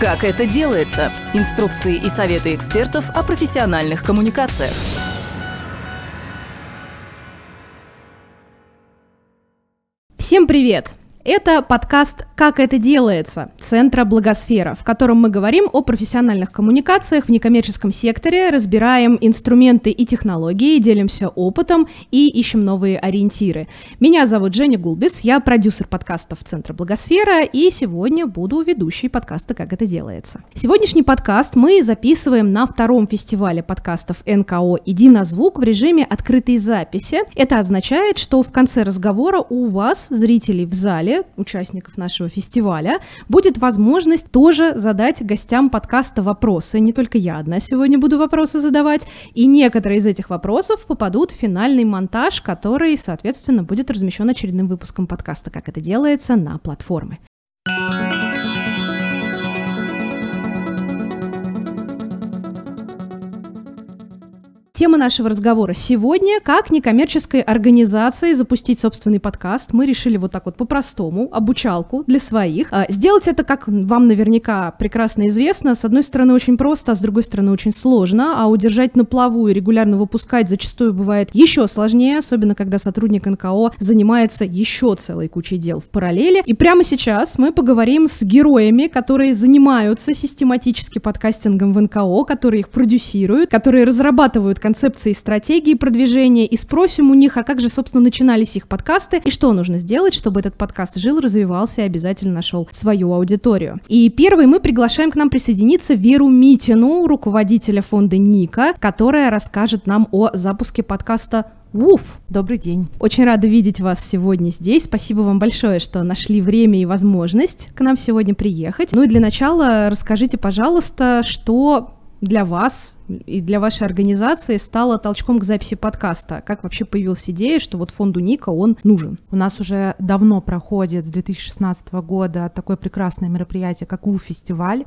Как это делается? Инструкции и советы экспертов о профессиональных коммуникациях. Всем привет! Это подкаст «Как это делается» Центра Благосфера, в котором мы говорим о профессиональных коммуникациях в некоммерческом секторе, разбираем инструменты и технологии, делимся опытом и ищем новые ориентиры. Меня зовут Женя Гулбис, я продюсер подкастов Центра Благосфера, и сегодня буду ведущей подкаста «Как это делается». Сегодняшний подкаст мы записываем на втором фестивале подкастов НКО «Иди на звук» в режиме открытой записи. Это означает, что в конце разговора у вас, зрителей в зале, участников нашего фестиваля будет возможность тоже задать гостям подкаста вопросы. Не только я одна сегодня буду вопросы задавать, и некоторые из этих вопросов попадут в финальный монтаж, который, соответственно, будет размещен очередным выпуском подкаста, как это делается на платформы. Тема нашего разговора сегодня – как некоммерческой организации запустить собственный подкаст. Мы решили вот так вот по-простому, обучалку для своих. А, сделать это, как вам наверняка прекрасно известно, с одной стороны очень просто, а с другой стороны очень сложно, а удержать на плаву и регулярно выпускать зачастую бывает еще сложнее, особенно когда сотрудник НКО занимается еще целой кучей дел в параллели. И прямо сейчас мы поговорим с героями, которые занимаются систематически подкастингом в НКО, которые их продюсируют, которые разрабатывают концепции и стратегии продвижения и спросим у них, а как же, собственно, начинались их подкасты и что нужно сделать, чтобы этот подкаст жил, развивался и обязательно нашел свою аудиторию. И первый мы приглашаем к нам присоединиться Веру Митину, руководителя фонда Ника, которая расскажет нам о запуске подкаста Уф! Добрый день. Очень рада видеть вас сегодня здесь. Спасибо вам большое, что нашли время и возможность к нам сегодня приехать. Ну и для начала расскажите, пожалуйста, что для вас и для вашей организации стало толчком к записи подкаста? Как вообще появилась идея, что вот фонду Ника он нужен? У нас уже давно проходит с 2016 года такое прекрасное мероприятие, как У-фестиваль.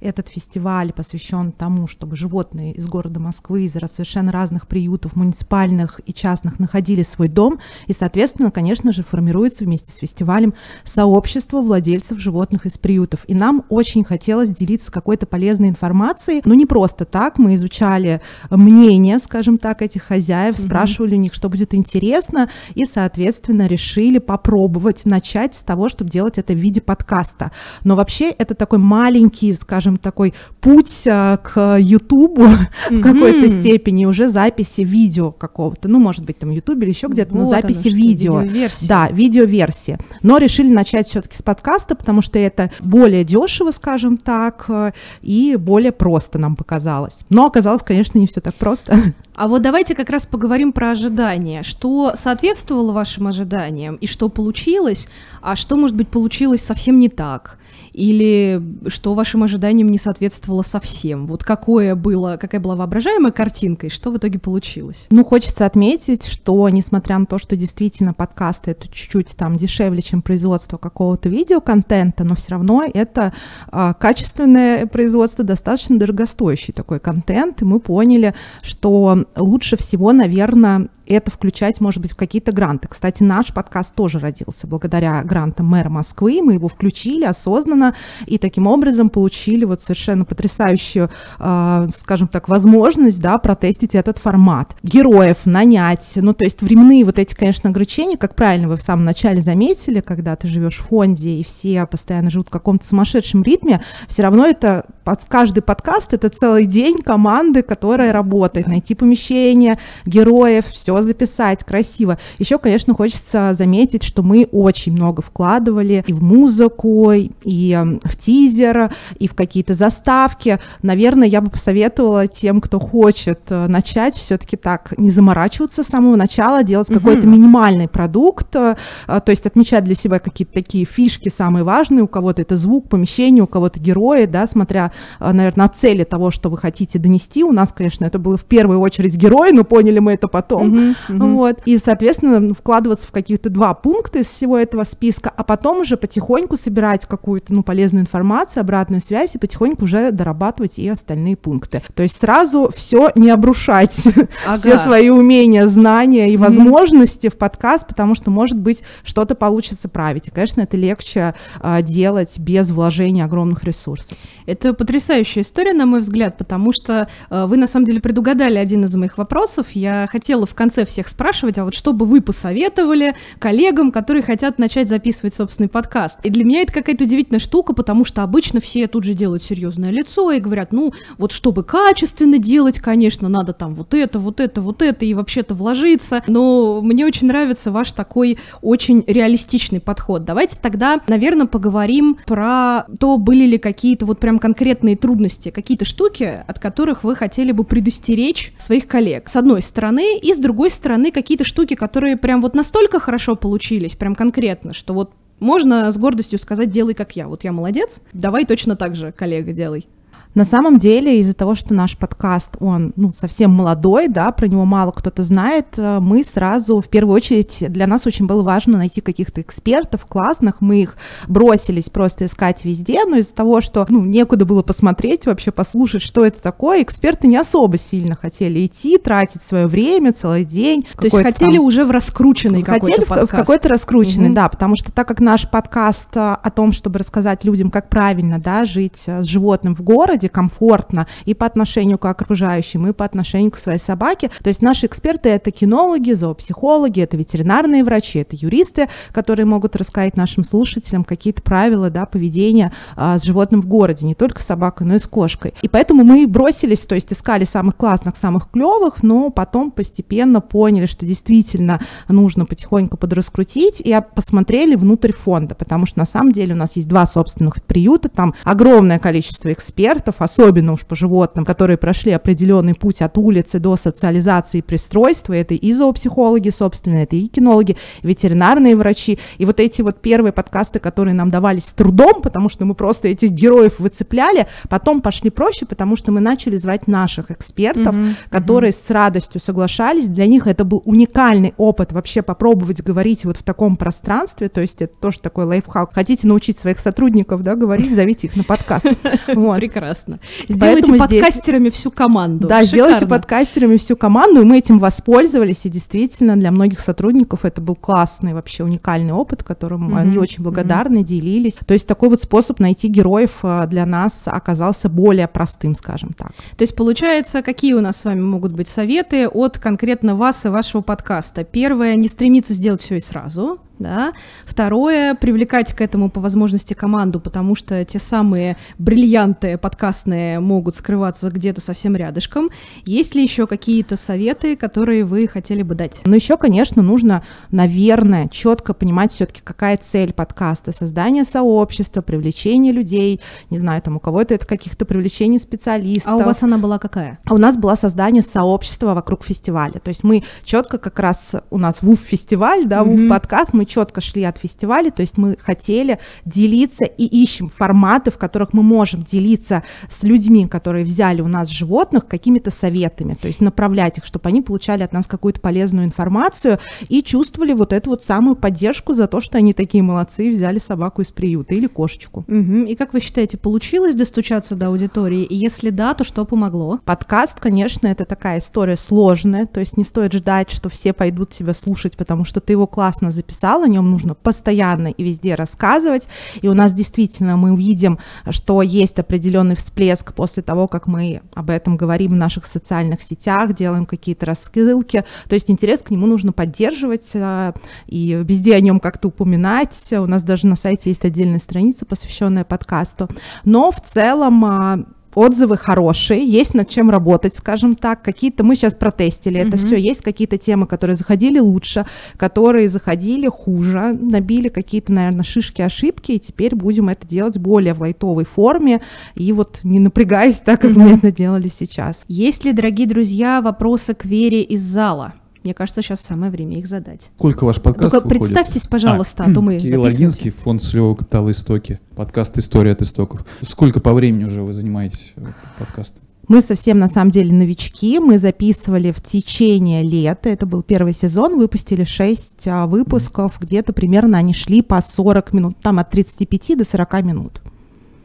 Этот фестиваль посвящен тому, чтобы животные из города Москвы, из совершенно разных приютов, муниципальных и частных, находили свой дом. И, соответственно, конечно же, формируется вместе с фестивалем сообщество владельцев животных из приютов. И нам очень хотелось делиться какой-то полезной информацией, но не просто так. Мы из изучали мнение, скажем так, этих хозяев, спрашивали у них, что будет интересно, и, соответственно, решили попробовать начать с того, чтобы делать это в виде подкаста. Но вообще это такой маленький, скажем, такой путь а, к Ютубу в какой-то степени, уже записи видео какого-то, ну, может быть, там Ютубе или еще где-то, но записи видео. Да, видеоверсии. Но решили начать все-таки с подкаста, потому что это более дешево, скажем так, э, и более просто нам показалось. Но оказалось, конечно, не все так просто. А вот давайте как раз поговорим про ожидания. Что соответствовало вашим ожиданиям и что получилось, а что, может быть, получилось совсем не так? Или что вашим ожиданиям не соответствовало совсем? Вот какое было, какая была воображаемая картинка и что в итоге получилось? Ну, хочется отметить, что несмотря на то, что действительно подкасты это чуть-чуть там дешевле, чем производство какого-то видеоконтента, но все равно это а, качественное производство, достаточно дорогостоящий такой контент, и мы поняли, что лучше всего, наверное, это включать, может быть, в какие-то гранты. Кстати, наш подкаст тоже родился благодаря грантам мэра Москвы. Мы его включили осознанно и таким образом получили вот совершенно потрясающую, э, скажем так, возможность, да, протестить этот формат. Героев нанять, ну, то есть временные вот эти, конечно, ограничения, как правильно вы в самом начале заметили, когда ты живешь в фонде и все постоянно живут в каком-то сумасшедшем ритме, все равно это каждый подкаст это целый день команды, которая работает, найти помещение, героев, все все записать красиво. Еще, конечно, хочется заметить, что мы очень много вкладывали и в музыку, и эм, в тизер, и в какие-то заставки. Наверное, я бы посоветовала тем, кто хочет э, начать, все-таки так не заморачиваться с самого начала, делать угу. какой-то минимальный продукт, э, то есть отмечать для себя какие-то такие фишки самые важные. У кого-то это звук, помещение, у кого-то герои, да, смотря наверное, о цели того, что вы хотите донести. У нас, конечно, это было в первую очередь герой, но поняли мы это потом. Uh-huh, uh-huh. Вот. И, соответственно, вкладываться в каких-то два пункта из всего этого списка, а потом уже потихоньку собирать какую-то ну, полезную информацию, обратную связь и потихоньку уже дорабатывать и остальные пункты. То есть сразу все не обрушать, ага. все свои умения, знания и возможности mm-hmm. в подкаст, потому что, может быть, что-то получится править. И, конечно, это легче а, делать без вложения огромных ресурсов. Это потрясающая история, на мой взгляд, потому что а, вы, на самом деле, предугадали один из моих вопросов. Я хотела в конце всех спрашивать, а вот что бы вы посоветовали коллегам, которые хотят начать записывать собственный подкаст? И для меня это какая-то удивительная штука, потому что обычно все тут же делают серьезное лицо и говорят, ну, вот чтобы качественно делать, конечно, надо там вот это, вот это, вот это, и вообще-то вложиться. Но мне очень нравится ваш такой очень реалистичный подход. Давайте тогда, наверное, поговорим про то, были ли какие-то вот прям конкретные трудности, какие-то штуки, от которых вы хотели бы предостеречь своих коллег. С одной стороны, и с другой стороны, какие-то штуки, которые прям вот настолько хорошо получились, прям конкретно, что вот можно с гордостью сказать, делай как я. Вот я молодец, давай точно так же, коллега, делай. На самом деле, из-за того, что наш подкаст, он ну, совсем молодой, да, про него мало кто-то знает, э, мы сразу, в первую очередь, для нас очень было важно найти каких-то экспертов классных, мы их бросились просто искать везде, но из-за того, что ну, некуда было посмотреть, вообще послушать, что это такое, эксперты не особо сильно хотели идти, тратить свое время, целый день. То есть хотели там... уже в раскрученный хотели какой-то в, в какой-то раскрученный, угу. да, потому что так как наш подкаст э, о том, чтобы рассказать людям, как правильно, да, жить э, с животным в городе, городе комфортно и по отношению к окружающим, и по отношению к своей собаке. То есть наши эксперты — это кинологи, зоопсихологи, это ветеринарные врачи, это юристы, которые могут рассказать нашим слушателям какие-то правила да, поведения а, с животным в городе, не только с собакой, но и с кошкой. И поэтому мы бросились, то есть искали самых классных, самых клевых, но потом постепенно поняли, что действительно нужно потихоньку подраскрутить, и посмотрели внутрь фонда, потому что на самом деле у нас есть два собственных приюта, там огромное количество экспертов, пациентов, особенно уж по животным, которые прошли определенный путь от улицы до социализации и пристройства, это и зоопсихологи, собственно, это и кинологи, и ветеринарные врачи, и вот эти вот первые подкасты, которые нам давались с трудом, потому что мы просто этих героев выцепляли, потом пошли проще, потому что мы начали звать наших экспертов, mm-hmm. которые mm-hmm. с радостью соглашались, для них это был уникальный опыт вообще попробовать говорить вот в таком пространстве, то есть это тоже такой лайфхак. Хотите научить своих сотрудников, да, говорить, зовите их на подкаст. Прекрасно прекрасно. Сделайте Поэтому подкастерами здесь... всю команду. Да, Шикарно. сделайте подкастерами всю команду, и мы этим воспользовались, и действительно для многих сотрудников это был классный, вообще уникальный опыт, которым mm-hmm. они очень благодарны, mm-hmm. делились. То есть такой вот способ найти героев э, для нас оказался более простым, скажем так. То есть получается, какие у нас с вами могут быть советы от конкретно вас и вашего подкаста? Первое, не стремиться сделать все и сразу да. Второе, привлекать к этому по возможности команду, потому что те самые бриллианты подкастные могут скрываться где-то совсем рядышком. Есть ли еще какие-то советы, которые вы хотели бы дать? Ну, еще, конечно, нужно, наверное, четко понимать все-таки, какая цель подкаста. Создание сообщества, привлечение людей, не знаю, там у кого-то это каких-то привлечений специалистов. А у вас она была какая? А у нас было создание сообщества вокруг фестиваля. То есть мы четко как раз, у нас ВУФ-фестиваль, да. ВУФ-подкаст, мы четко шли от фестиваля, то есть мы хотели делиться и ищем форматы, в которых мы можем делиться с людьми, которые взяли у нас животных, какими-то советами, то есть направлять их, чтобы они получали от нас какую-то полезную информацию и чувствовали вот эту вот самую поддержку за то, что они такие молодцы, взяли собаку из приюта или кошечку. Угу. И как вы считаете, получилось достучаться до аудитории? И если да, то что помогло? Подкаст, конечно, это такая история сложная, то есть не стоит ждать, что все пойдут тебя слушать, потому что ты его классно записал, о нем нужно постоянно и везде рассказывать. И у нас действительно мы увидим, что есть определенный всплеск после того, как мы об этом говорим в наших социальных сетях, делаем какие-то рассылки. То есть интерес к нему нужно поддерживать э, и везде о нем как-то упоминать. У нас даже на сайте есть отдельная страница, посвященная подкасту. Но в целом а, отзывы хорошие, есть над чем работать, скажем так. Какие-то мы сейчас протестили mm-hmm. это все. Есть какие-то темы, которые заходили лучше, которые заходили хуже, набили какие-то, наверное, шишки, ошибки, и теперь будем это делать более в лайтовой форме и вот не напрягаясь так, как mm-hmm. мы это делали сейчас. Есть ли, дорогие друзья, вопросы к Вере из зала? Мне кажется, сейчас самое время их задать. Сколько ваш подкаст Только выходит? представьтесь, пожалуйста, а, то мы Кирилл записывать. Агинский, фонд Солевого капитала «Истоки». Подкаст «История от истоков». Сколько по времени уже вы занимаетесь э, подкастом? Мы совсем на самом деле новички. Мы записывали в течение лета. Это был первый сезон. Выпустили 6 выпусков. Где-то примерно они шли по 40 минут. Там от 35 до 40 минут.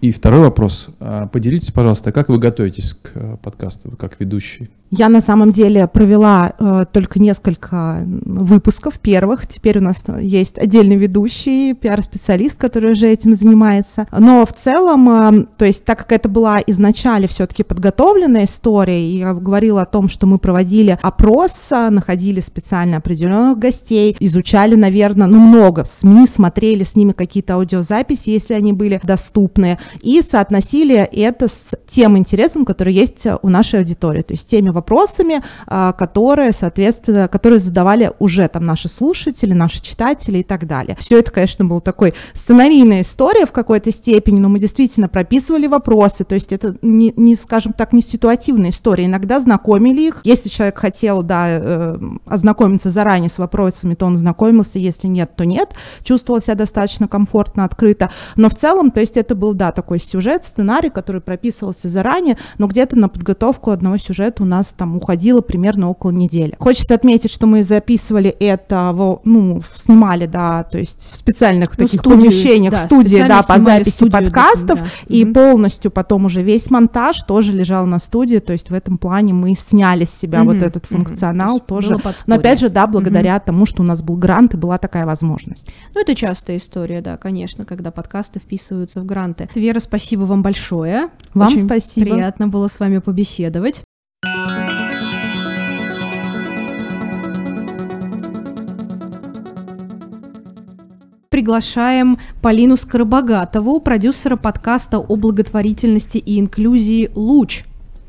И второй вопрос. А, Поделитесь, пожалуйста, как вы готовитесь к э, подкасту, как ведущий? Я на самом деле провела э, только несколько выпусков первых. Теперь у нас есть отдельный ведущий, пиар-специалист, который уже этим занимается. Но в целом, э, то есть так как это была изначально все-таки подготовленная история, я говорила о том, что мы проводили опрос, э, находили специально определенных гостей, изучали, наверное, ну много СМИ, смотрели с ними какие-то аудиозаписи, если они были доступны, и соотносили это с тем интересом, который есть у нашей аудитории, то есть теми вопросами, а, которые, соответственно, которые задавали уже там наши слушатели, наши читатели и так далее. Все это, конечно, была такой сценарийная история в какой-то степени, но мы действительно прописывали вопросы, то есть это не, не скажем так, не ситуативная история. Иногда знакомили их. Если человек хотел, да, э, ознакомиться заранее с вопросами, то он знакомился, если нет, то нет. Чувствовал себя достаточно комфортно, открыто. Но в целом, то есть это был, да, такой сюжет, сценарий, который прописывался заранее, но где-то на подготовку одного сюжета у нас там уходило примерно около недели. Хочется отметить, что мы записывали это, в, ну, снимали, да, то есть в специальных Ну, таких студию, помещениях, да, в студии, да, по записи студию, подкастов, да. и Мгм. полностью потом уже весь монтаж тоже лежал на студии, то есть в этом плане мы сняли с себя вот Мгм, этот функционал То есть тоже. Но опять же, да, благодаря тому, что у нас был грант и была такая возможность. Ну, это частая история, да, конечно, когда подкасты вписываются в гранты. Вера, спасибо вам большое. Вам Очень спасибо. Приятно было с вами побеседовать. Приглашаем Полину Скоробогатову, продюсера подкаста о благотворительности и инклюзии «Луч».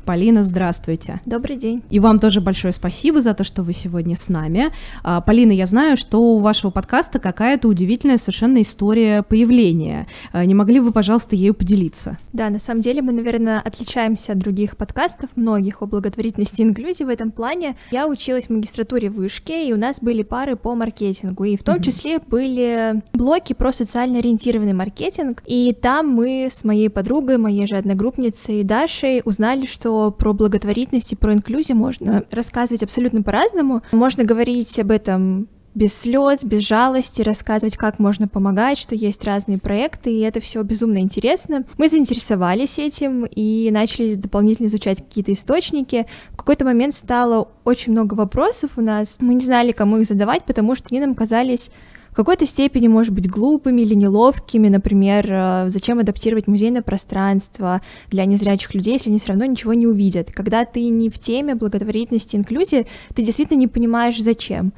Полина, здравствуйте. Добрый день. И вам тоже большое спасибо за то, что вы сегодня с нами. А, Полина, я знаю, что у вашего подкаста какая-то удивительная совершенно история появления. А, Не могли бы вы, пожалуйста, ею поделиться? Да, на самом деле мы, наверное, отличаемся от других подкастов, многих о благотворительности и инклюзии в этом плане. Я училась в магистратуре в Вышке, и у нас были пары по маркетингу, и в том числе были блоки про социально ориентированный маркетинг, и там мы с моей подругой, моей же одногруппницей Дашей узнали, что про благотворительность и про инклюзию можно рассказывать абсолютно по-разному. Можно говорить об этом без слез, без жалости, рассказывать, как можно помогать, что есть разные проекты, и это все безумно интересно. Мы заинтересовались этим и начали дополнительно изучать какие-то источники. В какой-то момент стало очень много вопросов у нас. Мы не знали, кому их задавать, потому что они нам казались в какой-то степени, может быть, глупыми или неловкими, например, э, зачем адаптировать музейное пространство для незрячих людей, если они все равно ничего не увидят. Когда ты не в теме благотворительности, инклюзии, ты действительно не понимаешь, зачем.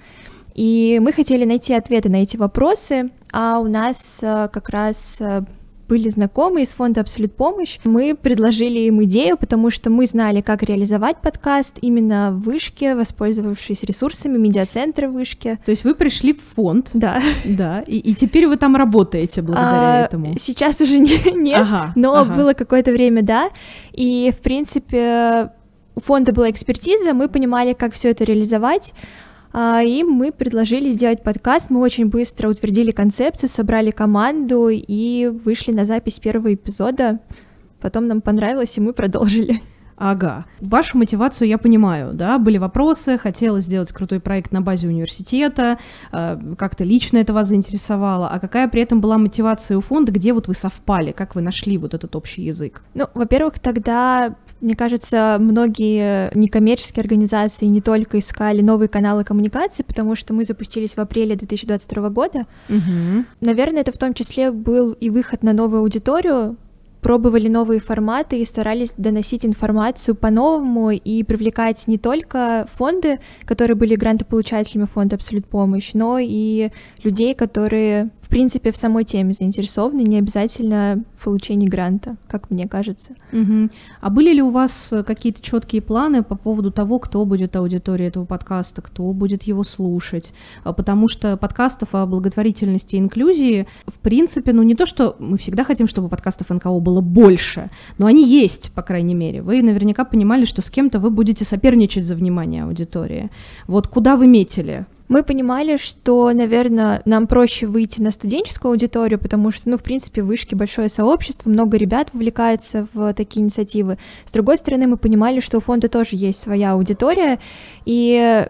И мы хотели найти ответы на эти вопросы, а у нас э, как раз э, были знакомые из фонда «Абсолют помощь». Мы предложили им идею, потому что мы знали, как реализовать подкаст именно в Вышке, воспользовавшись ресурсами медиацентра в Вышке. То есть вы пришли в фонд, Да. да, и, и теперь вы там работаете благодаря А, этому. Сейчас уже не- нет, Ага, но ага. было какое-то время, да. И, в принципе, у фонда была экспертиза, мы понимали, как все это реализовать. А, И мы предложили сделать подкаст. Мы очень быстро утвердили концепцию, собрали команду и вышли на запись первого эпизода. Потом нам понравилось, и мы продолжили. Ага. Вашу мотивацию я понимаю, да, были вопросы, хотелось сделать крутой проект на базе университета, э, как-то лично это вас заинтересовало, а какая при этом была мотивация у фонда, где вот вы совпали, как вы нашли вот этот общий язык? Ну, во-первых, тогда, мне кажется, многие некоммерческие организации не только искали новые каналы коммуникации, потому что мы запустились в апреле 2022 года. Угу. Наверное, это в том числе был и выход на новую аудиторию, пробовали новые форматы и старались доносить информацию по-новому и привлекать не только фонды, которые были грантополучателями фонда «Абсолют помощь», но и людей, которые, принципе, в самой теме заинтересованы, не обязательно в получении гранта, как мне кажется. Мгм. А были ли у вас э, какие-то четкие планы по поводу того, кто будет аудиторией этого подкаста, кто будет его слушать? А, Потому что подкастов о благотворительности и инклюзии, в принципе, ну не то, что мы всегда хотим, чтобы подкастов НКО было больше, но они есть, по крайней мере. Вы наверняка понимали, что с кем-то вы будете соперничать за внимание аудитории. Вот куда вы метили? Мы понимали, что, наверное, нам проще выйти на студенческую аудиторию, потому что, ну, в принципе, в вышке большое сообщество, много ребят вовлекается в такие инициативы. С другой стороны, мы понимали, что у фонда тоже есть своя аудитория, и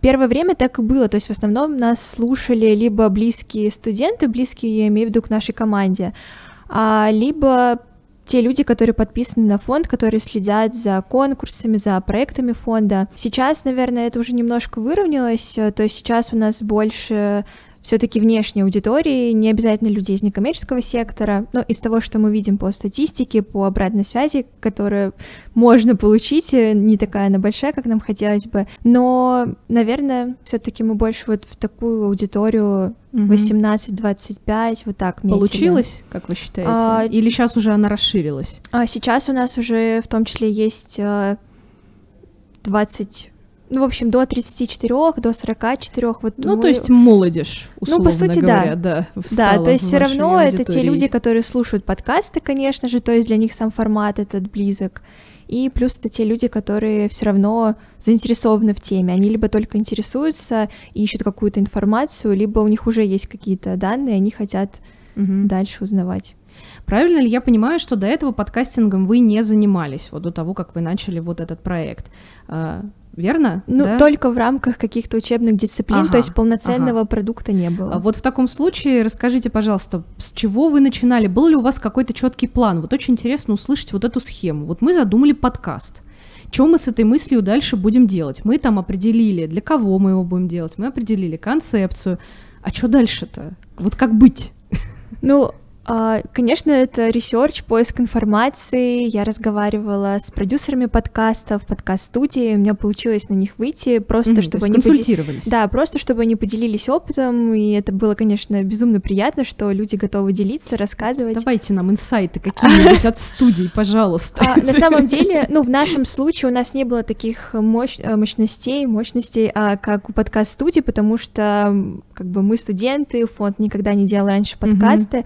первое время так и было, то есть в основном нас слушали либо близкие студенты, близкие, я имею в виду, к нашей команде, а, либо те люди, которые подписаны на фонд, которые следят за конкурсами, за проектами фонда. Сейчас, наверное, это уже немножко выровнялось, э, то есть сейчас у нас больше все-таки внешней аудитории, не обязательно людей из некоммерческого сектора, но из того, что мы видим по статистике, по обратной связи, которую можно получить, э, не такая она большая, как нам хотелось бы, но, наверное, все-таки мы больше вот в такую аудиторию Мгм. 18-25, вот так метили. Получилось, как вы считаете? А, Или сейчас уже она расширилась? А сейчас у нас уже в том числе есть э, 20, ну, в общем, до 34, до 44. Вот Ну, мы- то есть молодежь, Ну, по условно сути, да. говоря, да. Да, встала то есть все равно это те аудитории. люди, которые слушают подкасты, конечно же, то есть для них сам формат этот близок. И плюс это те люди, которые все равно заинтересованы в теме. Они либо только интересуются и ищут какую-то информацию, либо у них уже есть какие-то данные, они хотят Мгм. дальше узнавать. Правильно ли я понимаю, что до этого подкастингом вы не занимались, вот до того, как вы начали вот этот проект? А, верно? Ну, Да? только в рамках каких-то учебных дисциплин, Ага, то есть полноценного продукта не было. А Вот в таком случае расскажите, пожалуйста, с чего вы начинали? Был ли у вас какой-то четкий план? Вот очень интересно услышать вот эту схему. Вот мы задумали подкаст. Что мы с этой мыслью дальше будем делать? Мы там определили, для кого мы его будем делать, мы определили концепцию. А что дальше-то? Вот как быть? Ну, конечно, это research, поиск информации. Я разговаривала с продюсерами подкастов, подкаст-студии. У меня получилось на них выйти, просто то чтобы они... консультировались. Да, просто чтобы они поделились опытом, и это было, конечно, безумно приятно, что люди готовы делиться, рассказывать. Давайте нам инсайты какие-нибудь от студий, пожалуйста. А, на самом деле, ну, в нашем случае у нас не было таких э, мощностей, мощностей, а, как у подкаст-студии, потому что как бы мы студенты, фонд никогда не делал раньше подкасты,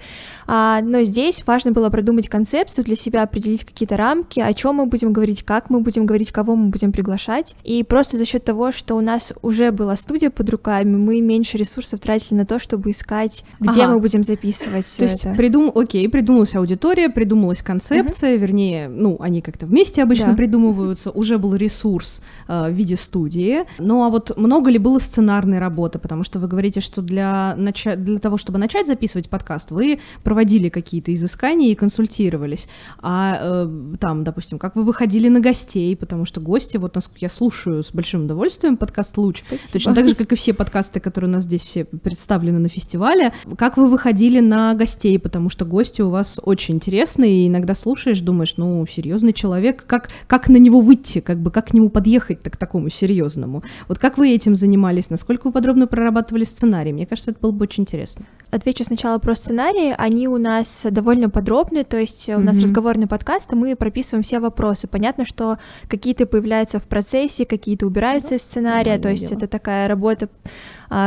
А, но здесь важно было продумать концепцию для себя, определить какие-то рамки, о чем мы будем говорить, как мы будем говорить, кого мы будем приглашать. И просто за счет того, что у нас уже была студия под руками, мы меньше ресурсов тратили на то, чтобы искать, где Ага. мы будем записывать То все есть это. придум... окей, придумалась аудитория, придумалась концепция, вернее, ну, они как-то вместе обычно Да. придумываются, уже был ресурс э, в виде студии. Ну, а вот много ли было сценарной работы? Потому что вы говорите, что для, нача... для того, чтобы начать записывать подкаст, вы проводили какие-то изыскания и консультировались. А э, там, допустим, как вы выходили на гостей, потому что гости, вот насколько я слушаю с большим удовольствием подкаст «Луч», Спасибо. Точно так же, как и все подкасты, которые у нас здесь все представлены на фестивале. Как вы выходили на гостей, потому что гости у вас очень интересные, и иногда слушаешь, думаешь, ну, серьезный человек, как, как на него выйти, как бы, как к нему подъехать к такому серьезному? Вот как вы этим занимались, насколько вы подробно прорабатывали сценарий? Мне кажется, это было бы очень интересно. Отвечу сначала про сценарии. Они у нас довольно подробные, то есть у нас Мгм. разговорный подкаст, и мы прописываем все вопросы. Понятно, что какие-то появляются в процессе, какие-то убираются из сценария, то есть дело. это такая работа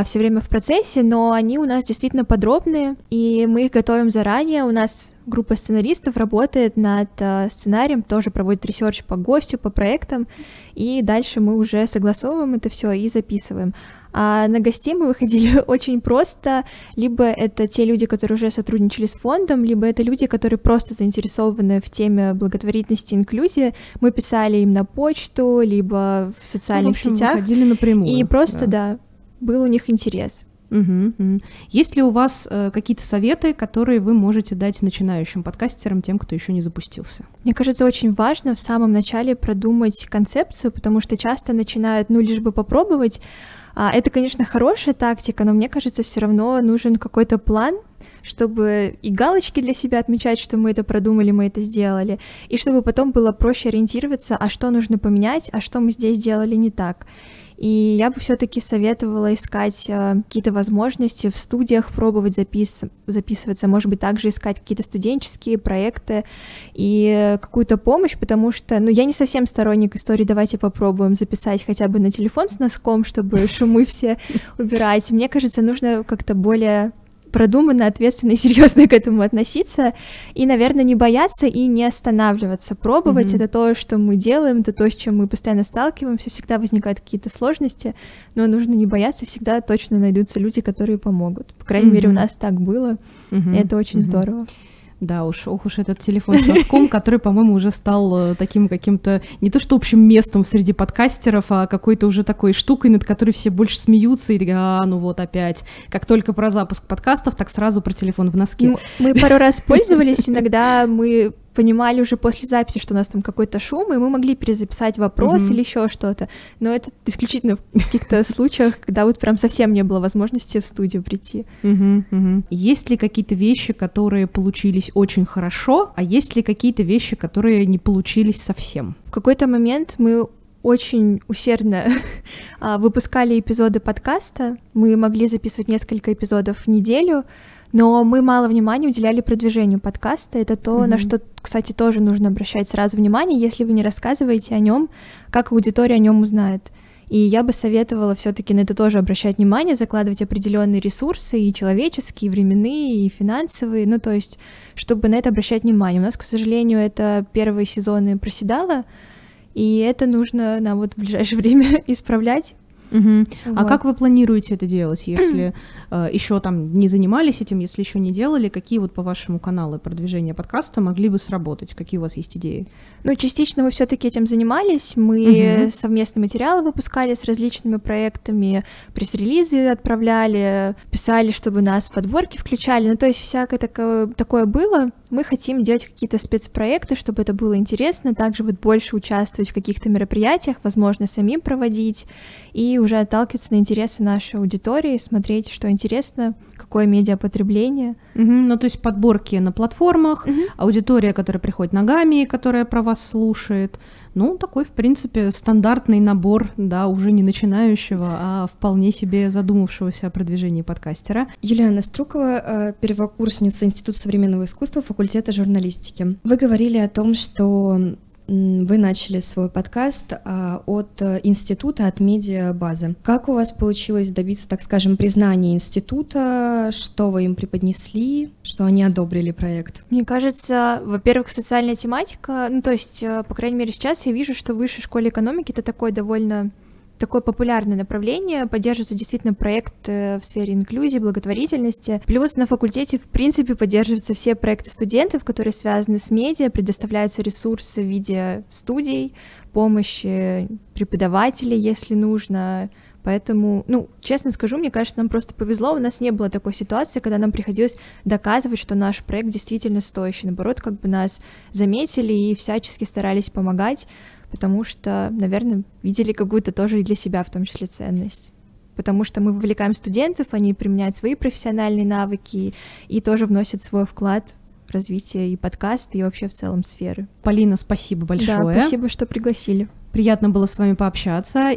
все время в процессе, но они у нас действительно подробные, и мы их готовим заранее. У нас группа сценаристов работает над а, сценарием, тоже проводит research по гостю, по проектам, и дальше мы уже согласовываем это все и записываем. А на гостей мы выходили очень просто. Либо это те люди, которые уже сотрудничали с фондом, либо это люди, которые просто заинтересованы в теме благотворительности и инклюзии. Мы писали им на почту, либо в Ну, в социальных общем, сетях. выходили напрямую. И просто, да. был у них интерес. Мгм, мгм. Есть ли у вас э, какие-то советы, которые вы можете дать начинающим подкастерам, тем, кто еще не запустился? Мне кажется, очень важно в самом начале продумать концепцию, потому что часто начинают, ну, лишь бы попробовать. А, это, конечно, хорошая тактика, но мне кажется, все равно нужен какой-то план, чтобы и галочки для себя отмечать, что мы это продумали, мы это сделали, и чтобы потом было проще ориентироваться, а что нужно поменять, а что мы здесь сделали не так. И я бы все-таки советовала искать э, какие-то возможности в студиях, пробовать запис записываться, может быть, также искать какие-то студенческие проекты и какую-то помощь, потому что, ну, я не совсем сторонник истории «давайте попробуем записать хотя бы на телефон с носком, чтобы шумы все убирать». Мне кажется, нужно как-то более продуманно, ответственно и серьезно к этому относиться. И, наверное, не бояться и не останавливаться. Пробовать mm-hmm. это то, что мы делаем, это то, с чем мы постоянно сталкиваемся. Всегда возникают какие-то сложности, но нужно не бояться, всегда точно найдутся люди, которые помогут. По крайней mm-hmm. мере, у нас так было. Mm-hmm. И это очень mm-hmm. здорово. Да уж, ох уж этот телефон с носком, который, по-моему, уже стал э, таким каким-то, не то что общим местом среди подкастеров, а какой-то уже такой штукой, над которой все больше смеются и такие, а, ну вот опять. Как только про запуск подкастов, так сразу про телефон в носке. Мы пару раз пользовались, иногда мы понимали уже после записи, что у нас там какой-то шум, и мы могли перезаписать вопрос mm-hmm. или еще что-то. Но это исключительно в каких-то случаях, когда вот прям совсем не было возможности в студию прийти. Mm-hmm, mm-hmm. Есть ли какие-то вещи, которые получились очень хорошо, а есть ли какие-то вещи, которые не получились совсем? В какой-то момент мы очень усердно а, выпускали эпизоды подкаста. Мы могли записывать несколько эпизодов в неделю, но мы мало внимания уделяли продвижению подкаста. Это то, mm-hmm. на что, кстати, тоже нужно обращать сразу внимание, если вы не рассказываете о нем, как аудитория о нем узнает. И я бы советовала все-таки на это тоже обращать внимание, закладывать определенные ресурсы и человеческие, и временные, и финансовые, ну то есть, чтобы на это обращать внимание. У нас, к сожалению, это первые сезоны проседало, и это нужно нам вот в ближайшее время исправлять. Угу. Вот. А как вы планируете это делать, если э, еще там не занимались этим, если еще не делали? Какие вот по вашему каналу продвижения подкаста могли бы сработать? Какие у вас есть идеи? Ну, частично мы все-таки этим занимались. Мы угу. совместные материалы выпускали с различными проектами, пресс-релизы отправляли, писали, чтобы нас в подборки включали. Ну, то есть всякое такое, такое было. Мы хотим делать какие-то спецпроекты, чтобы это было интересно, также вот больше участвовать в каких-то мероприятиях, возможно, самим проводить, и уже отталкиваться на интересы нашей аудитории, смотреть, что интересно, какое медиапотребление. Угу, ну, то есть подборки на платформах, угу. аудитория, которая приходит ногами, которая про вас слушает. Ну, такой, в принципе, стандартный набор, да, уже не начинающего, а вполне себе задумавшегося о продвижении подкастера. Юлиана Струкова, э, первокурсница Института современного искусства, факультета журналистики. Вы говорили о том, что вы начали свой подкаст а, от э, института, от медиабазы. Как у вас получилось добиться, так скажем, признания института? Что вы им преподнесли? Что они одобрили проект? Мне кажется, во-первых, социальная тематика, ну то есть, э, по крайней мере, сейчас я вижу, что в высшей школе экономики это такой довольно такое популярное направление, поддерживаются действительно проекты в сфере инклюзии, благотворительности. Плюс на факультете, в принципе, поддерживаются все проекты студентов, которые связаны с медиа, предоставляются ресурсы в виде студий, помощи преподавателей, если нужно, Поэтому, ну, честно скажу, мне кажется, нам просто повезло, у нас не было такой ситуации, когда нам приходилось доказывать, что наш проект действительно стоящий. Наоборот, как бы нас заметили и всячески старались помогать потому что, наверное, видели какую-то тоже и для себя в том числе ценность. Потому что мы вовлекаем студентов, они применяют свои профессиональные навыки и тоже вносят свой вклад в развитие и подкаста, и вообще в целом сферы. Полина, спасибо большое. Да, спасибо, что пригласили. Приятно было с вами пообщаться.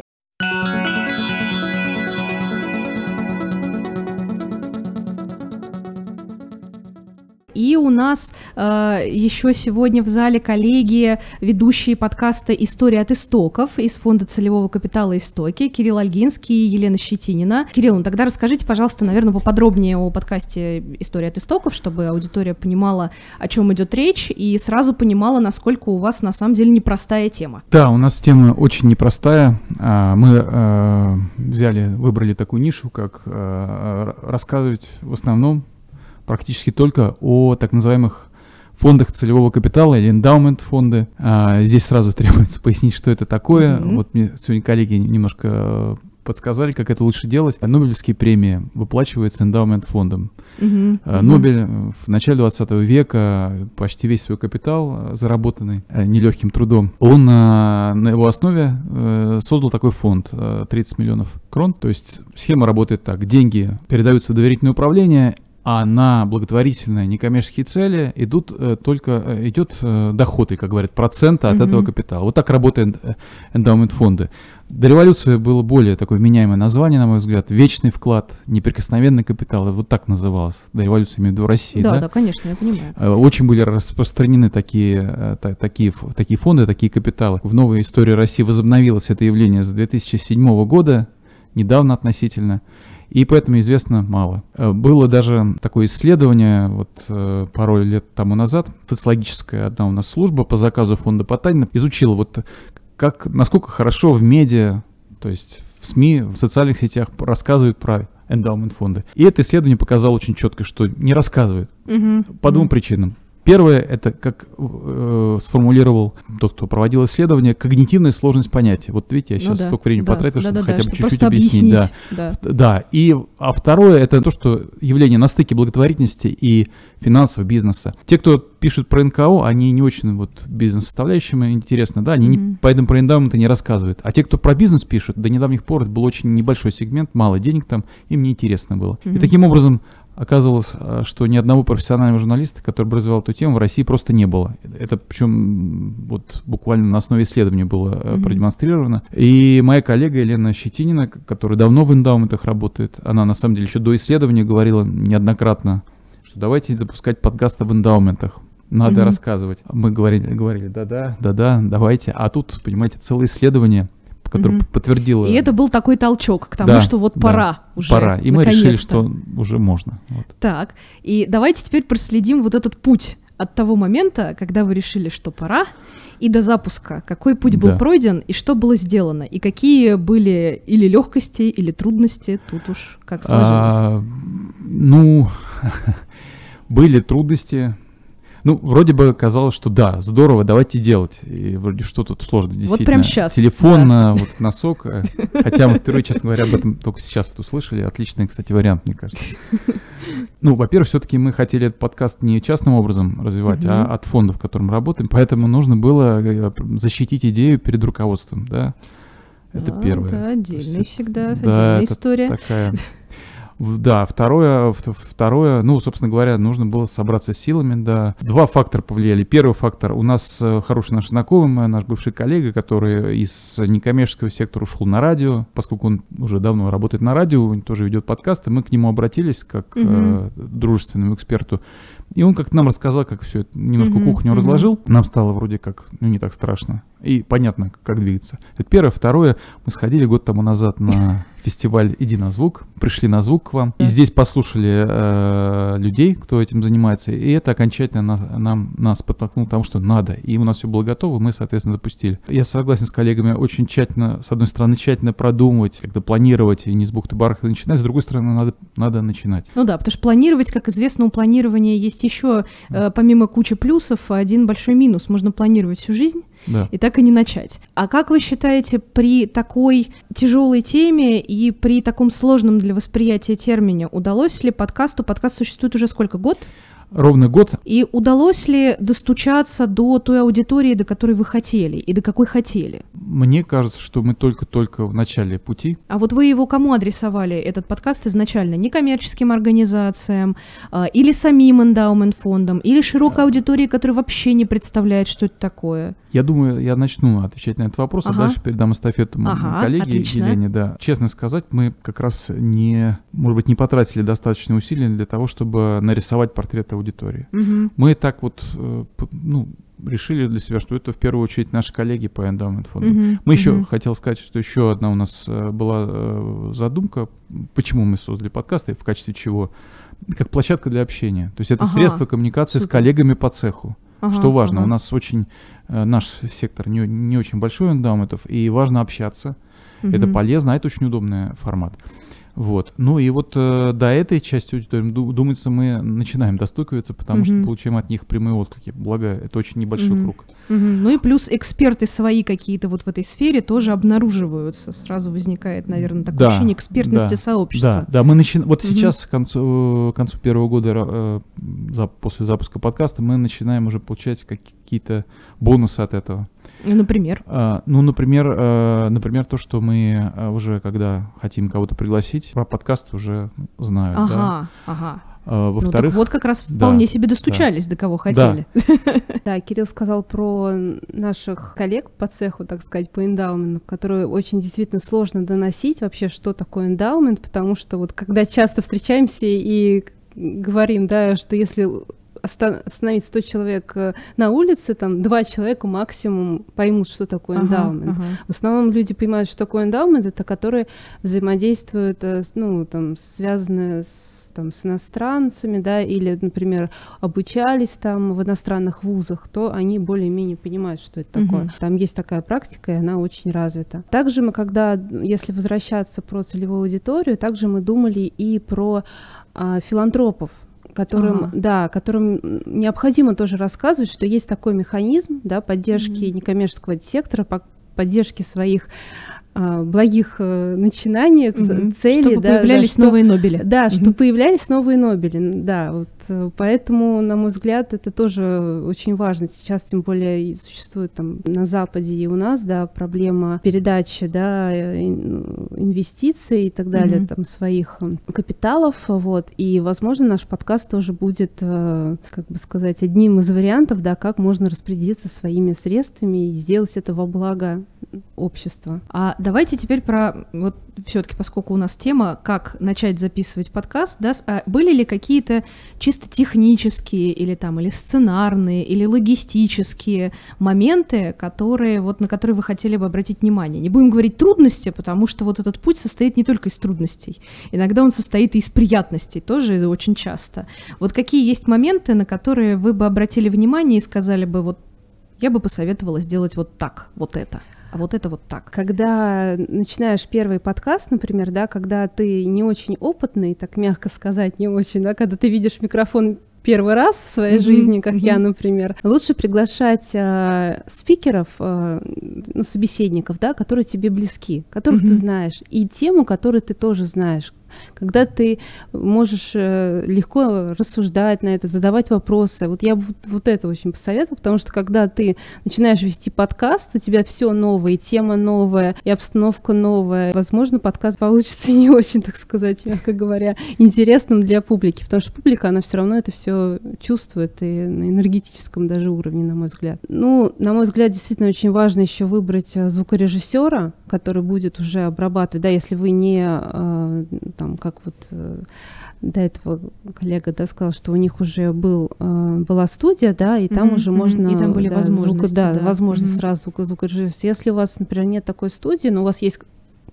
У нас э, еще сегодня в зале коллеги, ведущие подкаста «История от истоков» из Фонда целевого капитала «Истоки» Кирилл Альгинский и Елена Щетинина. Кирилл, ну тогда расскажите, пожалуйста, наверное, поподробнее о подкасте «История от истоков», чтобы аудитория понимала, о чем идет речь, и сразу понимала, насколько у вас на самом деле непростая тема. Да, у нас тема очень непростая. А, мы э, взяли, выбрали такую нишу, как э, рассказывать в основном практически только о так называемых фондах целевого капитала или эндаумент фонды. А, здесь сразу требуется пояснить, что это такое. Mm-hmm. Вот мне сегодня коллеги немножко э, подсказали, как это лучше делать. Нобелевские премии выплачиваются эндаумент фондом. Mm-hmm. Нобель э, в начале 20 века почти весь свой капитал, э, заработанный нелегким трудом, он на его основе создал такой фонд 30 миллионов крон. То есть схема работает так. Деньги передаются в доверительное управление, а на благотворительные некоммерческие цели идут э, только э, идет э, доход, и, как говорят, процента от Мгм. этого капитала. Вот так работают эндаумент фонды. До революции было более такое вменяемое название, на мой взгляд, вечный вклад, неприкосновенный капитал, вот так называлось. До революции, в России, Да, да? да, конечно, я понимаю. Очень были распространены такие, та- такие, такие фонды, такие капиталы. В новой истории России возобновилось это явление с 2007 года, недавно относительно, и поэтому известно мало. Э, Было даже такое исследование вот э, пару лет тому назад, социологическая одна у нас служба по заказу фонда Потанина изучила вот как, насколько хорошо в медиа, то есть в СМИ, в социальных сетях рассказывают про эндаумент фонды. И это исследование показало очень четко, что не рассказывают. Мгм. По двум Мгм. причинам. Первое, это, как э, сформулировал тот, кто проводил исследование, когнитивная сложность понятия. Вот видите, я Ну сейчас да, столько времени да, потратил, чтобы да-да-да, хотя бы чуть-чуть просто объяснить. Да. Да. Да, и а второе это то, что явление на стыке благотворительности и финансового бизнеса. Те, кто пишут про НКО, они не очень вот бизнес-составляющим интересно, да, они не- Мгм. поэтому про эндаумент не рассказывают. А те, кто про бизнес пишут, до недавних пор это был очень небольшой сегмент, мало денег там, им не интересно было. Мгм. И таким образом оказывалось, а, что ни одного профессионального журналиста, который бы развивал эту тему, в России просто не было. Это причем вот буквально на основе исследования было э, Мгм. продемонстрировано. И моя коллега Елена Щетинина, которая давно в эндаументах работает, она на самом деле еще до исследования говорила неоднократно, что давайте запускать подкасты в эндаументах. Надо Мгм. рассказывать. Мы говорили, говорили, да-да, да-да, давайте. А тут, понимаете, целое исследование, которое Мгм. подтвердило. И это был такой толчок к тому, Да, что вот да, пора уже. Пора. И мы решили, что уже можно. Вот. Так, и давайте теперь проследим вот этот путь от того момента, когда вы решили, что пора, и до запуска. Какой путь был Да. пройден, и что было сделано, и какие были или легкости, или трудности, тут уж как сложилось. А, ну, были трудности. Ну, вроде бы казалось, что да, здорово, давайте делать. И вроде что тут сложно, действительно. прям щас, Телефон на вот носок. э, Хотя мы впервые, честно говоря, об этом только сейчас вот услышали. Отличный, кстати, вариант, мне кажется. Ну, во-первых, все-таки мы хотели этот подкаст не частным образом развивать, а от фонда, в котором работаем. Поэтому нужно было э, защитить идею перед руководством, да. Это Да, первое. Да, отдельная всегда, да, отдельная история. Такая. Да, второе, второе, ну, собственно говоря, нужно было собраться с силами, да. Два фактора повлияли. Первый фактор, у нас э, хороший наш знакомый, э, наш бывший коллега, который из некоммерческого сектора ушел на радио, поскольку он уже давно работает на радио, он тоже ведет подкасты, мы к нему обратились как э, Мгм. дружественному эксперту. И он как-то нам рассказал, как все это немножко Мгм, кухню мгм. разложил. Нам стало вроде как, ну, не так страшно. И понятно, как двигаться. Это первое. Второе, мы сходили год тому назад на фестиваль «Иди на звук», пришли на звук к вам. И здесь послушали э, людей, кто этим занимается. И это окончательно нас, нам, нас подтолкнуло к тому, что надо. И у нас все было готово, мы, соответственно, запустили. Я согласен с коллегами, очень тщательно, с одной стороны, тщательно продумывать, как-то планировать и не с бухты-барахта начинать, с другой стороны, надо, надо начинать. Ну да, потому что планировать, как известно, у планирования есть еще, э, помимо кучи плюсов, один большой минус. Можно планировать всю жизнь, Да. и так и не начать. А как вы считаете, при такой тяжелой теме и при таком сложном для восприятия термине удалось ли подкасту, подкаст существует уже сколько, год? Ровно год И удалось ли достучаться до той аудитории, до которой вы хотели, и до какой хотели? Мне кажется, что мы только-только в начале пути. А вот вы его кому адресовали, этот подкаст, изначально? Некоммерческим организациям, а, или самим эндаумент-фондом, или широкой аудитории, которая вообще не представляет, что это такое? Я думаю, я начну отвечать на этот вопрос, Ага. а дальше передам эстафету Ага, коллеге отлично. Елене. Да. Честно сказать, мы как раз не, может быть, не потратили достаточно усилий для того, чтобы нарисовать портрет аудитории. Мгм. Мы так вот, э, ну, решили для себя, что это в первую очередь наши коллеги по эндаумент фонду. Мгм. Мы еще, Мгм. хотел сказать, что еще одна у нас э, была э, задумка, почему мы создали подкасты, в качестве чего, как площадка для общения. То есть это Ага. средство коммуникации с Супер. коллегами по цеху. Ага, Что важно, ага. у нас очень, наш сектор не, не очень большой эндаументов, и важно общаться. Это Мгм. полезно, а это очень удобный формат. Вот. Ну и вот э, до этой части аудитории, ду- думается, мы начинаем достукиваться, потому что Мгм. получаем от них прямые отклики. Благо, это очень небольшой Мгм. круг. Мгм. Ну и плюс эксперты свои какие-то вот в этой сфере тоже обнаруживаются. Сразу возникает, наверное, такое Да, ощущение экспертности да, сообщества. Да, да, мы начинаем. Вот Мгм. сейчас, к концу, к концу первого года, э, за- после запуска подкаста, мы начинаем уже получать какие-то бонусы от этого. Ну, Например. А, ну, например, э, например, то, что мы э, уже, когда хотим кого-то пригласить, про подкаст уже знают, да. Ага, ага. А, Ну, так Во-вторых, вот как раз да, вполне себе достучались, до кого хотели. Да, Кирилл сказал про наших коллег по цеху, так сказать, по эндаументу, которые очень действительно сложно доносить вообще, что такое эндаумент, потому что вот когда часто встречаемся и говорим, да, что если остановить 100 человек э, на улице, там два человека максимум поймут, что такое Ага, эндаумент. ага. В основном люди понимают, что такое эндаумент, это которые взаимодействуют, э, ну, там, связаны с, там, с иностранцами, да, или, например, обучались там в иностранных вузах, то они более-менее понимают, что это такое. Мгм. Там есть такая практика, и она очень развита. Также мы, когда, если возвращаться про целевую аудиторию, также мы думали и про а, филантропов, которым, Ага. да, которым необходимо тоже рассказывать, что есть такой механизм, да, поддержки некоммерческого сектора, по- поддержки своих благих э, начинаний, ц- Мгм. целей, Чтобы да, да, появлялись что- новые Нобели. да, Мгм. что появлялись новые Нобели, да, вот э, поэтому, на мой взгляд, это тоже очень важно. Сейчас, тем более, существует там на Западе и у нас, да, проблема передачи, да, э, ин- инвестиций и так далее, Мгм. там своих капиталов, вот, и, возможно, наш подкаст тоже будет, как бы сказать, одним из вариантов, да, как можно распорядиться своими средствами и сделать это во благо общества. А давайте теперь про вот все-таки, поскольку у нас тема, как начать записывать подкаст, да, а были ли какие-то чисто технические или там или сценарные или логистические моменты, которые вот на которые вы хотели бы обратить внимание? Не будем говорить трудности, потому что вот этот путь состоит не только из трудностей, иногда он состоит и из приятностей тоже очень часто. Вот какие есть моменты, на которые вы бы обратили внимание и сказали бы вот я бы посоветовала сделать вот так, вот это, а вот это вот так. Когда начинаешь первый подкаст, например, да, когда ты не очень опытный, так мягко сказать, не очень, да, когда ты видишь микрофон первый раз в своей Мгм, жизни, как я, мгм. например, лучше приглашать э, спикеров, э, ну, собеседников, да, которые тебе близки, которых ты Мгм. знаешь, и тему, которую ты тоже знаешь. Когда ты можешь э, легко рассуждать на это, задавать вопросы. Вот я бы вот, это очень посоветовала, потому что когда ты начинаешь вести подкаст, у тебя все новое, и тема новая, и обстановка новая. Возможно, подкаст получится не очень, так сказать, мягко говоря, интересным для публики, потому что публика, она все равно это все чувствует и на энергетическом даже уровне, на мой взгляд. Ну, на мой взгляд, действительно очень важно еще выбрать э, звукорежиссера, который будет уже обрабатывать, да, если вы не э, там, как вот э, до этого коллега, да, сказал, что у них уже был, э, была студия, да, и там Мгм, уже можно... И там были да, возможности, да, да. возможно Мгм. сразу звук- звукорежиссер. Если у вас, например, нет такой студии, но у вас есть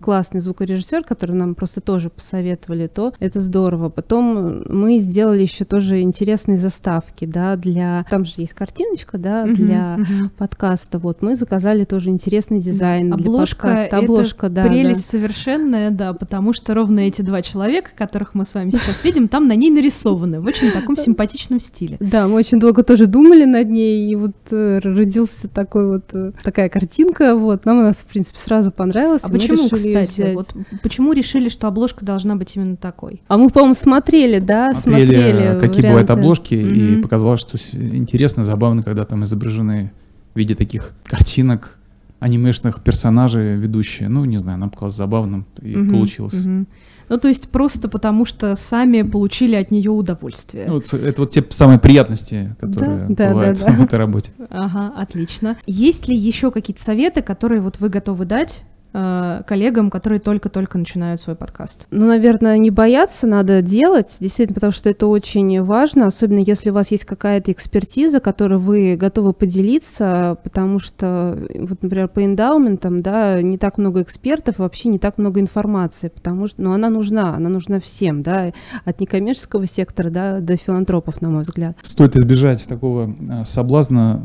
классный звукорежиссер, который нам просто тоже посоветовали, то это здорово. Потом мы сделали еще тоже интересные заставки, да, для... Там же есть картиночка, да, для мгм. подкаста. Вот мы заказали тоже интересный дизайн Обложка для подкаста. это Обложка, да, прелесть совершенная, да, потому что ровно эти два человека, которых мы с вами сейчас видим, там на ней нарисованы в очень таком симпатичном стиле. Да, мы очень долго тоже думали над ней, и вот э, родился такой вот э, такая картинка, вот нам она в принципе сразу понравилась. А почему, решили кстати, взять. вот почему решили, что обложка должна быть именно такой? А мы, по-моему, смотрели, да, Смотрели, смотрели, какие бывают варианты. обложки, и Мгм. показалось, что интересно, забавно, когда там изображены в виде таких картинок анимешных персонажей ведущие. Ну, не знаю, нам показалось забавным, и Мгм, получилось. мгм. Ну, то есть просто потому, что сами получили от нее удовольствие. Ну, вот это вот те самые приятности, которые да, бывают да, да. в этой работе. Ага, отлично. Есть ли еще какие-то советы, которые вот вы готовы дать э, коллегам, которые только-только начинают свой подкаст? Ну, наверное, не бояться надо делать, действительно, потому что это очень важно, особенно если у вас есть какая-то экспертиза, которой вы готовы поделиться, потому что, вот, например, по эндаументам, да, не так много экспертов, вообще не так много информации, потому что, ну, она нужна, она нужна всем, да, от некоммерческого сектора, да, до филантропов, на мой взгляд. Стоит избежать такого а, соблазна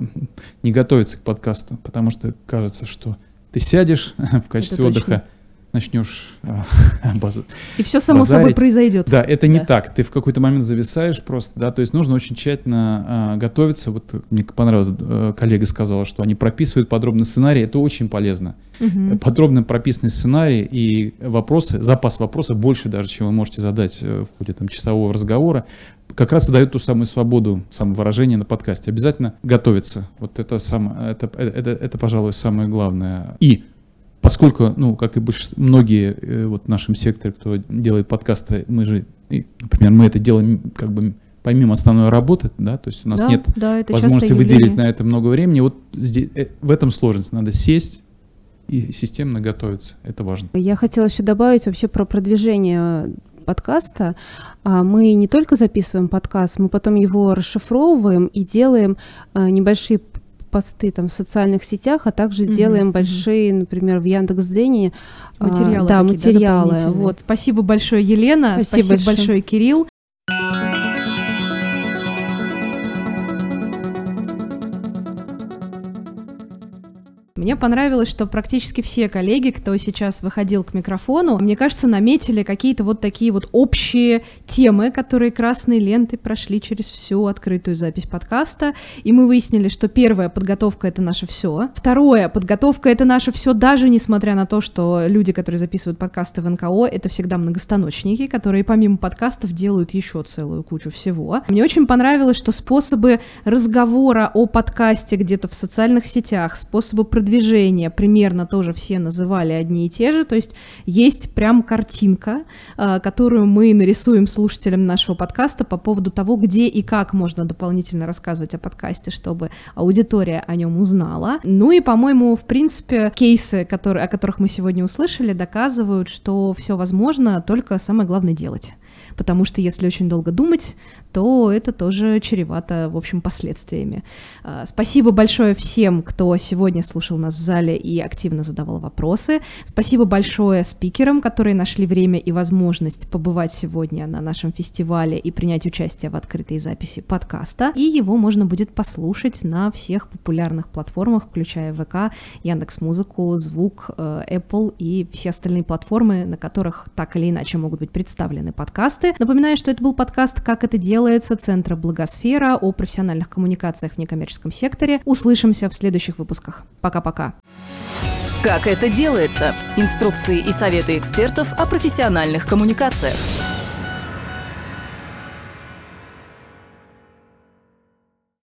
не готовиться к подкасту, потому что кажется, что ты сядешь в качестве точно. отдыха, начнешь а, баз- И все само собой Базарить. произойдет. Да, это не Да. так. Ты в какой-то момент зависаешь просто, да, то есть нужно очень тщательно а, готовиться. Вот мне понравилось, э, коллега сказала, что они прописывают подробный сценарий, это очень полезно. Мгм. Подробно прописанный сценарий и вопросы, запас вопросов больше даже, чем вы можете задать э, в ходе там, часового разговора, как раз и дает ту самую свободу самовыражения на подкасте. Обязательно готовиться. Вот это, сам, это, это, это, пожалуй, самое главное. И Поскольку, ну, как и большинство, многие э, вот в нашем секторе, кто делает подкасты, мы же например, мы это делаем как бы помимо основной работы, да, то есть у нас Да, нет да, возможности выделить на это много времени. Вот здесь, э, в этом сложность. Надо сесть и системно готовиться. Это важно. Я хотела еще добавить вообще про продвижение подкаста. А, Мы не только записываем подкаст, мы потом его расшифровываем и делаем а, небольшие посты там в социальных сетях, а также Мгм, делаем большие, например, в Яндекс.Дзене а, Материалы да, какие-то материалы. дополнительные. Вот. Спасибо большое, Елена. Спасибо Спасибо, большое. большое, Кирилл. Мне понравилось, что практически все коллеги, кто сейчас выходил к микрофону, мне кажется, наметили какие-то вот такие вот общие темы, которые красной лентой прошли через всю открытую запись подкаста. И мы выяснили, что первое, подготовка — это наше все. Второе, подготовка — это наше все, даже несмотря на то, что люди, которые записывают подкасты в НКО, это всегда многостаночники, которые помимо подкастов делают еще целую кучу всего. Мне очень понравилось, что способы разговора о подкасте где-то в социальных сетях, способы продвижения примерно тоже все называли одни и те же, то есть есть прям картинка, а, которую мы нарисуем слушателям нашего подкаста по поводу того, где и как можно дополнительно рассказывать о подкасте, чтобы аудитория о нем узнала. Ну и, по-моему, в принципе, кейсы, которые, о которых мы сегодня услышали, доказывают, что все возможно, только самое главное делать. Потому что если очень долго думать, то это тоже чревато, в общем, последствиями. А, Спасибо большое всем, кто сегодня слушал нас в зале и активно задавал вопросы. Спасибо большое спикерам, которые нашли время и возможность побывать сегодня на нашем фестивале и принять участие в открытой записи подкаста. И его можно будет послушать на всех популярных платформах, включая ВК, Яндекс.Музыку, Звук, э, Apple и все остальные платформы, на которых так или иначе могут быть представлены подкасты. Напоминаю, что это был подкаст «Как это делается» Центра Благосфера о профессиональных коммуникациях в некоммерческом секторе. Услышимся в следующих выпусках. Пока-пока. Как это делается? Инструкции и советы экспертов о профессиональных коммуникациях.